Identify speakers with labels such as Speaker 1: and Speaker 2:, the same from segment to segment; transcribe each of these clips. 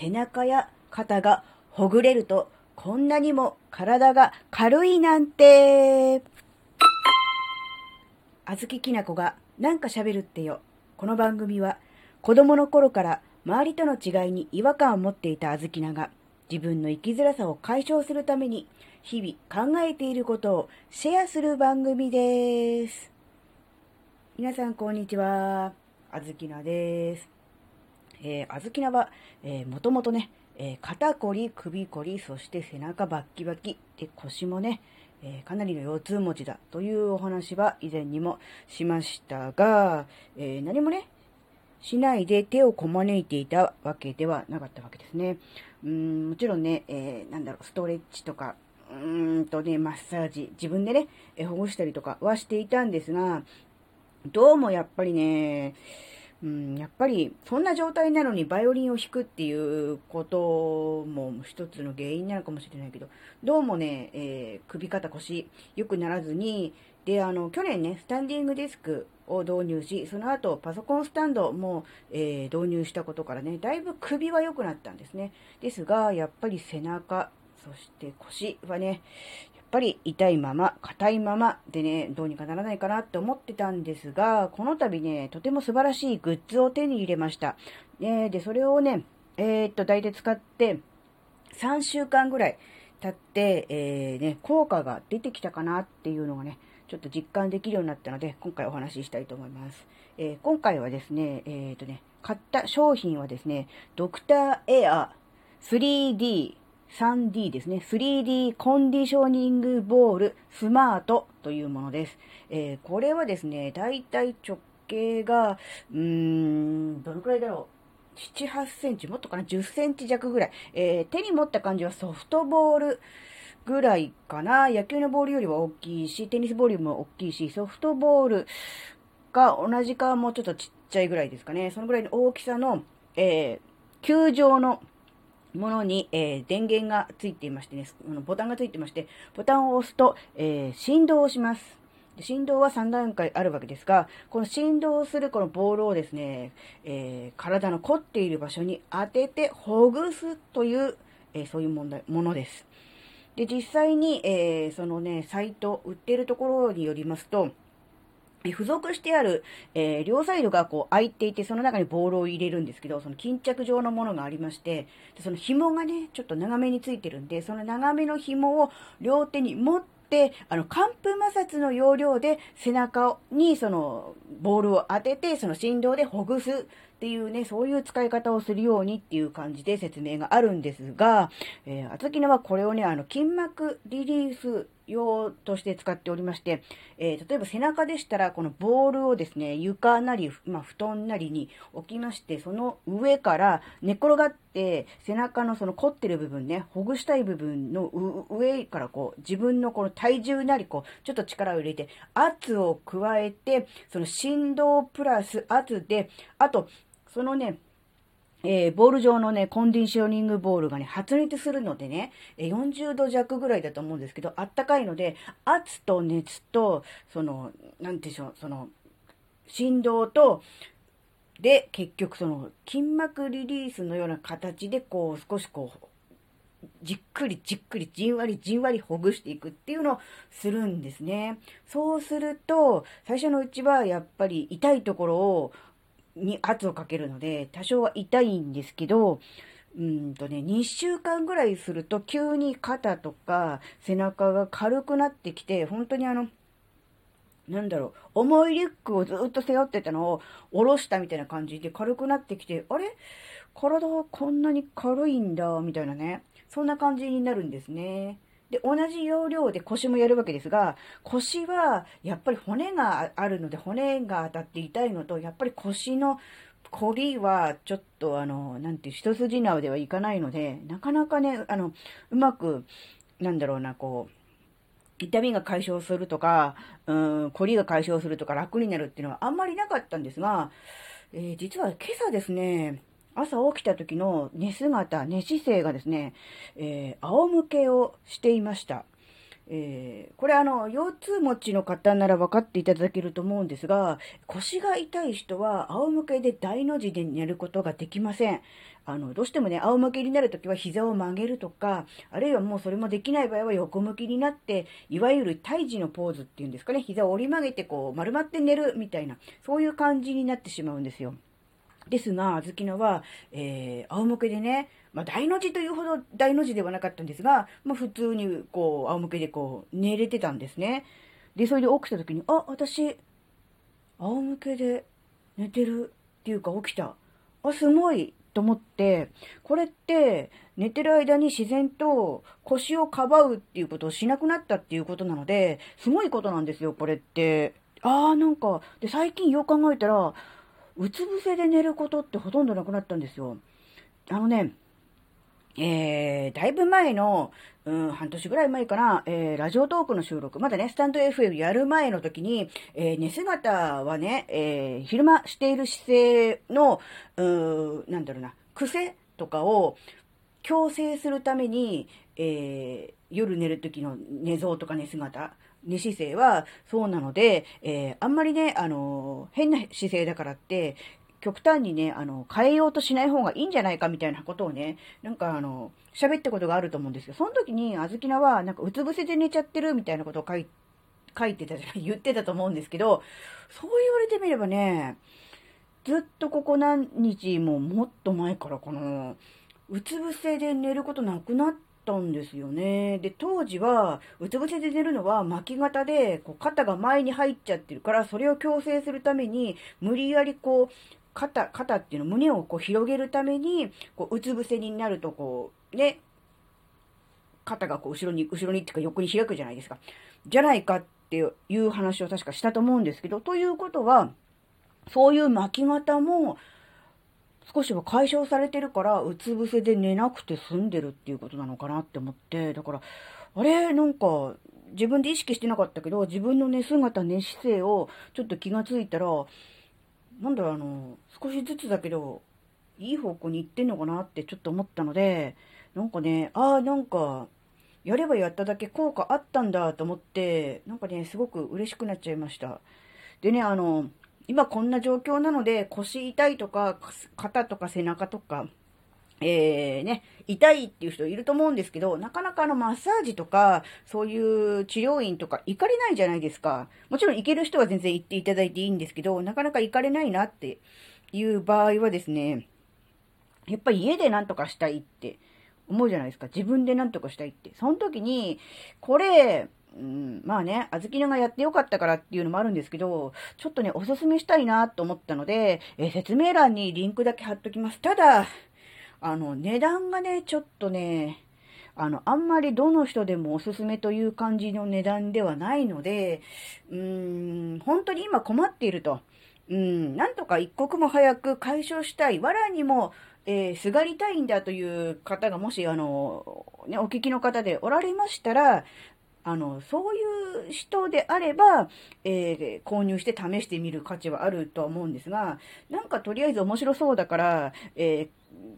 Speaker 1: 背中や肩がほぐれるとこんなにも体が軽いなんて。あずききなこがなんか喋るってよ。この番組は子供の頃から周りとの違いに違和感を持っていたあずきなが自分の生きづらさを解消するために日々考えていることをシェアする番組です。皆さんこんにちは。あずきなです。えー、あずきなは、えー、もともとね、えー、肩こり、首こり、そして背中バッキバキ、で、腰もね、えー、かなりの腰痛持ちだというお話は以前にもしましたが、えー、何もね、しないで手をこまねいていたわけではなかったわけですね。うん、もちろんね、えー、なんだろう、ストレッチとか、うーんとね、マッサージ、自分でね、えほぐしたりとかはしていたんですが、どうもやっぱりね、うん、やっぱり、そんな状態なのにバイオリンを弾くっていうことも一つの原因なのかもしれないけど、どうもね、えー、首肩腰良くならずに、で、あの、去年ね、スタンディングデスクを導入し、その後パソコンスタンドも、えー、導入したことからね、だいぶ首は良くなったんですね。ですが、やっぱり背中、そして腰はね、ぱり痛いまま、硬いままでね、どうにかならないかなって思ってたんですが、この度ね、とても素晴らしいグッズを手に入れました。えー、で、それをね、えー、っと、大体使って、3週間ぐらい経って、えー、ね、効果が出てきたかなっていうのがね、ちょっと実感できるようになったので、今回お話ししたいと思います。えー、今回はですね、えっ、とね、買った商品はですね、ドクターエア 3D 3D ですね。3D コンディショニングボールスマートというものです。えー、これはですね、だいたい直径が、うーん、どのくらいだろう。7、8センチ、もっとかな、10センチ弱ぐらい。えー、手に持った感じはソフトボールぐらいかな。野球のボールよりは大きいし、テニスボールも大きいし、ソフトボールが同じかもうちょっとちっちゃいぐらいですかね。そのぐらいの大きさの、えー、球状のものに、えー、電源がついていましてね、ボタンがついてまして、ボタンを押すと、えー、振動をします。振動は3段階あるわけですが、この振動するこのボールをですね、えー、体の凝っている場所に当ててほぐすという、えそういう問題、ものです。で、実際に、えそのね、サイト、売ってるところによりますと、付属してある、えー、両サイドがこう開いていて、その中にボールを入れるんですけど、その巾着状のものがありまして、でその紐がね、ちょっと長めについてるんで、その長めの紐を両手に持って、あの、寒風摩擦の要領で背中にそのボールを当てて、その振動でほぐす。っていうね、そういう使い方をするようにっていう感じで説明があるんですが、えー、あずきなはこれをね、あの、筋膜リリース用として使っておりまして、えー、例えば背中でしたら、このボールをですね、床なり、まあ、布団なりに置きまして、その上から寝転がって、背中のその凝ってる部分ね、ほぐしたい部分の上からこう、自分のこの体重なり、こう、ちょっと力を入れて、圧を加えて、その振動プラス圧で、あと、そのね、えー、ボール状のね、コンディショニングボールがね、発熱するのでね、40度弱ぐらいだと思うんですけど、あったかいので、圧と熱と、その、なんでしょう、その、振動と、で、結局その、筋膜リリースのような形で、こう、少しこう、じっくりじっくりじんわりじんわりほぐしていくっていうのをするんですね。そうすると、最初のうちはやっぱり痛いところをに圧をかけるので、多少は痛いんですけど、うんとね、2週間ぐらいすると急に肩とか背中が軽くなってきて、本当にあの、なんだろう、重いリュックをずっと背負ってたのを下ろしたみたいな感じで軽くなってきて、あれ？体はこんなに軽いんだ、みたいなね。そんな感じになるんですね。で、同じ要領で腰もやるわけですが、腰はやっぱり骨があるので骨が当たって痛いのと、やっぱり腰の凝りはちょっとあの、なんていう、一筋縄ではいかないので、なかなかね、あの、うまく、なんだろうな、こう、痛みが解消するとか、うん、凝りが解消するとか楽になるっていうのはあんまりなかったんですが、えー、実は今朝ですね、朝起きた時の寝姿、寝姿勢がですね、えー、仰向けをしていました。えー、これあの、腰痛持ちの方なら分かっていただけると思うんですが、腰が痛い人は仰向けで大の字で寝ることができません。あの、どうしてもね、仰向けになるときは膝を曲げるとか、あるいはもうそれもできない場合は横向きになって、いわゆる胎児のポーズっていうんですかね、膝を折り曲げてこう丸まって寝るみたいな、そういう感じになってしまうんですよ。ですが、あずきのは、えー、仰向けでね、まあ、大の字というほど大の字ではなかったんですが、まあ、普通に、こう、仰向けでこう、寝れてたんですね。で、それで起きた時に、あ、私、仰向けで寝てるっていうか起きた。あ、すごいと思って、これって寝てる間に自然と腰をかばうっていうことをしなくなったっていうことなので、すごいことなんですよ、これって。ああ、なんか、で、最近よく考えたら、うつ伏せで寝ることってほとんどなくなったんですよ。あのね、えー、だいぶ前の、うん、半年ぐらい前かな、えー、ラジオトークの収録、まだね、スタンド FM やる前の時に、えー、寝姿はね、え、昼間している姿勢の、うーなんだろうな、癖とかを強制するために、えー、夜寝る時の寝相とか寝姿、寝姿勢はそうなので、えー、あんまりね、あの、変な姿勢だからって、極端にね、あの、変えようとしない方がいいんじゃないかみたいなことをね、なんかあの、喋ったことがあると思うんですよ。その時に、あずきなは、なんか、うつ伏せで寝ちゃってるみたいなことを書い書いてたじゃない、言ってたと思うんですけど、そう言われてみればね、ずっとここ何日ももっと前からかな、うつ伏せで寝ることなくなったんですよね。で、当時は、うつ伏せで寝るのは巻き型で、こう肩が前に入っちゃってるから、それを矯正するために、無理やりこう、肩、肩っていうの、胸をこう広げるために、こう、うつ伏せになると、こう、ね、肩がこう、後ろに、後ろにっていうか横に開くじゃないですか。じゃないかっていう話を確かしたと思うんですけど、ということは、そういう巻き方も、少しは解消されてるから、うつ伏せで寝なくて済んでるっていうことなのかなって思って、だから、あれ、なんか、自分で意識してなかったけど、自分の寝姿、寝姿勢をちょっと気がついたら、なんだろう、あの、少しずつだけど、いい方向に行ってんのかなってちょっと思ったので、なんかね、ああ、なんか、やればやっただけ効果あったんだと思って、なんかね、すごく嬉しくなっちゃいました。でね、あの、今こんな状況なので、腰痛いとか、肩とか背中とか、えー、ね、痛いっていう人いると思うんですけど、なかなかあのマッサージとか、そういう治療院とか行かれないじゃないですか。もちろん行ける人は全然行っていただいていいんですけど、なかなか行かれないなっていう場合はですね、やっぱり家で何とかしたいって思うじゃないですか。自分で何とかしたいって。その時に、これ、うん、まあね、あずきながやってよかったからっていうのもあるんですけど、ちょっとね、おすすめしたいなと思ったので、え、説明欄にリンクだけ貼っときます。ただ、あの、値段がね、ちょっとね、あの、あんまりどの人でもおすすめという感じの値段ではないので、うーん、本当に今困っていると。うん、なんとか一刻も早く解消したい。わらにも、えー、すがりたいんだという方がもし、あの、ね、お聞きの方でおられましたら、あの、そういう人であれば、えー、購入して試してみる価値はあるとは思うんですが、なんかとりあえず面白そうだから、えー、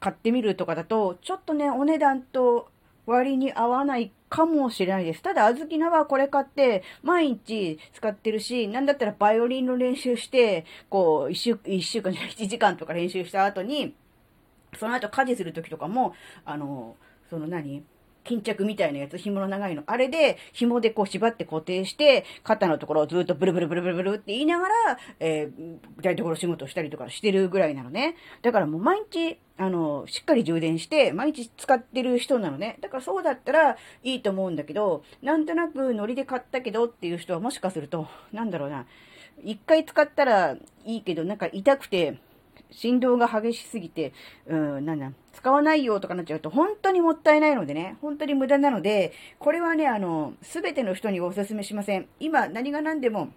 Speaker 1: 買ってみるとかだと、ちょっとね、お値段と割に合わないかもしれないです。ただ、あずきなはこれ買って、毎日使ってるし、なんだったらバイオリンの練習して、こう、一週、一週間じゃない、1時間とか練習した後に、その後家事するときとかも、あの、その何？巾着みたいなやつ、紐の長いの。あれで、紐でこう縛って固定して、肩のところをずっとブルブルブルブルブルって言いながら、えー、台所仕事をしたりとかしてるぐらいなのね。だからもう毎日、あの、しっかり充電して、毎日使ってる人なのね。だからそうだったらいいと思うんだけど、なんとなくノリで買ったけどっていう人はもしかすると、なんだろうな。一回使ったらいいけど、なんか痛くて、振動が激しすぎて、うん、なんなん、使わないよとかなっちゃうと本当にもったいないのでね、本当に無駄なので、これはね、あの、すべての人にお勧めしません。今、何が何でも、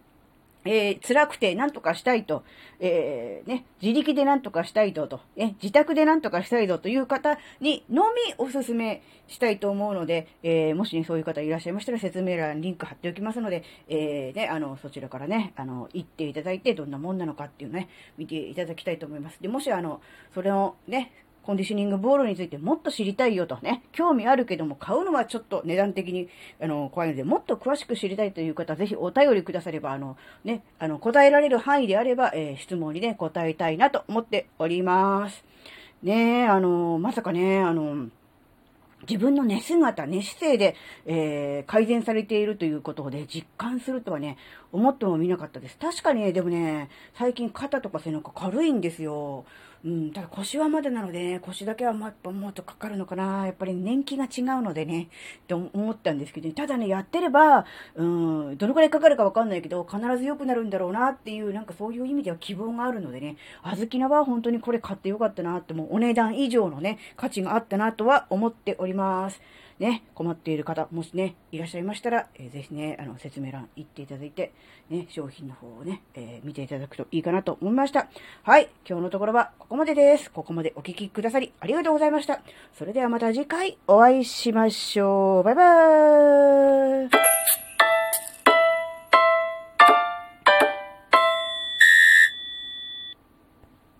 Speaker 1: えー、辛くて何とかしたいと、えー、ね、自力で何とかしたいと、と、ね、自宅で何とかしたいぞという方にのみお勧めしたいと思うので、えー、もしね、そういう方いらっしゃいましたら説明欄にリンク貼っておきますので、え、ね、あの、そちらからね、あの、行っていただいてどんなもんなのかっていうね、見ていただきたいと思います。で、もしあの、それをね、コンディショニングボールについてもっと知りたいよとね、興味あるけども買うのはちょっと値段的に、あの、怖いので、もっと詳しく知りたいという方ぜひお便りくだされば、あの、ね、あの、答えられる範囲であれば、えー、質問にね、答えたいなと思っております。ねえ、あの、まさかね、あの、自分の寝姿、寝姿勢で、えー、改善されているということで実感するとはね、思ってもみなかったです。確かにね、でもね、最近肩とか背中軽いんですよ。うん、ただ腰はまだなので、腰だけはもっともっとかかるのかな。やっぱり年季が違うのでね、って思ったんですけど、ね、ただね、やってれば、うん、どのくらいかかるかわかんないけど、必ず良くなるんだろうなっていう、なんかそういう意味では希望があるのでね、あずきなは本当にこれ買ってよかったなって、もうお値段以上のね、価値があったなとは思っております。ね、困っている方、もしね、いらっしゃいましたら、えー、ぜひね、あの、説明欄行っていただいて、ね、商品の方をね、えー、見ていただくといいかなと思いました。はい、今日のところはここまでです。ここまでお聴きくださりありがとうございました。それではまた次回お会いしましょう。バイバーイ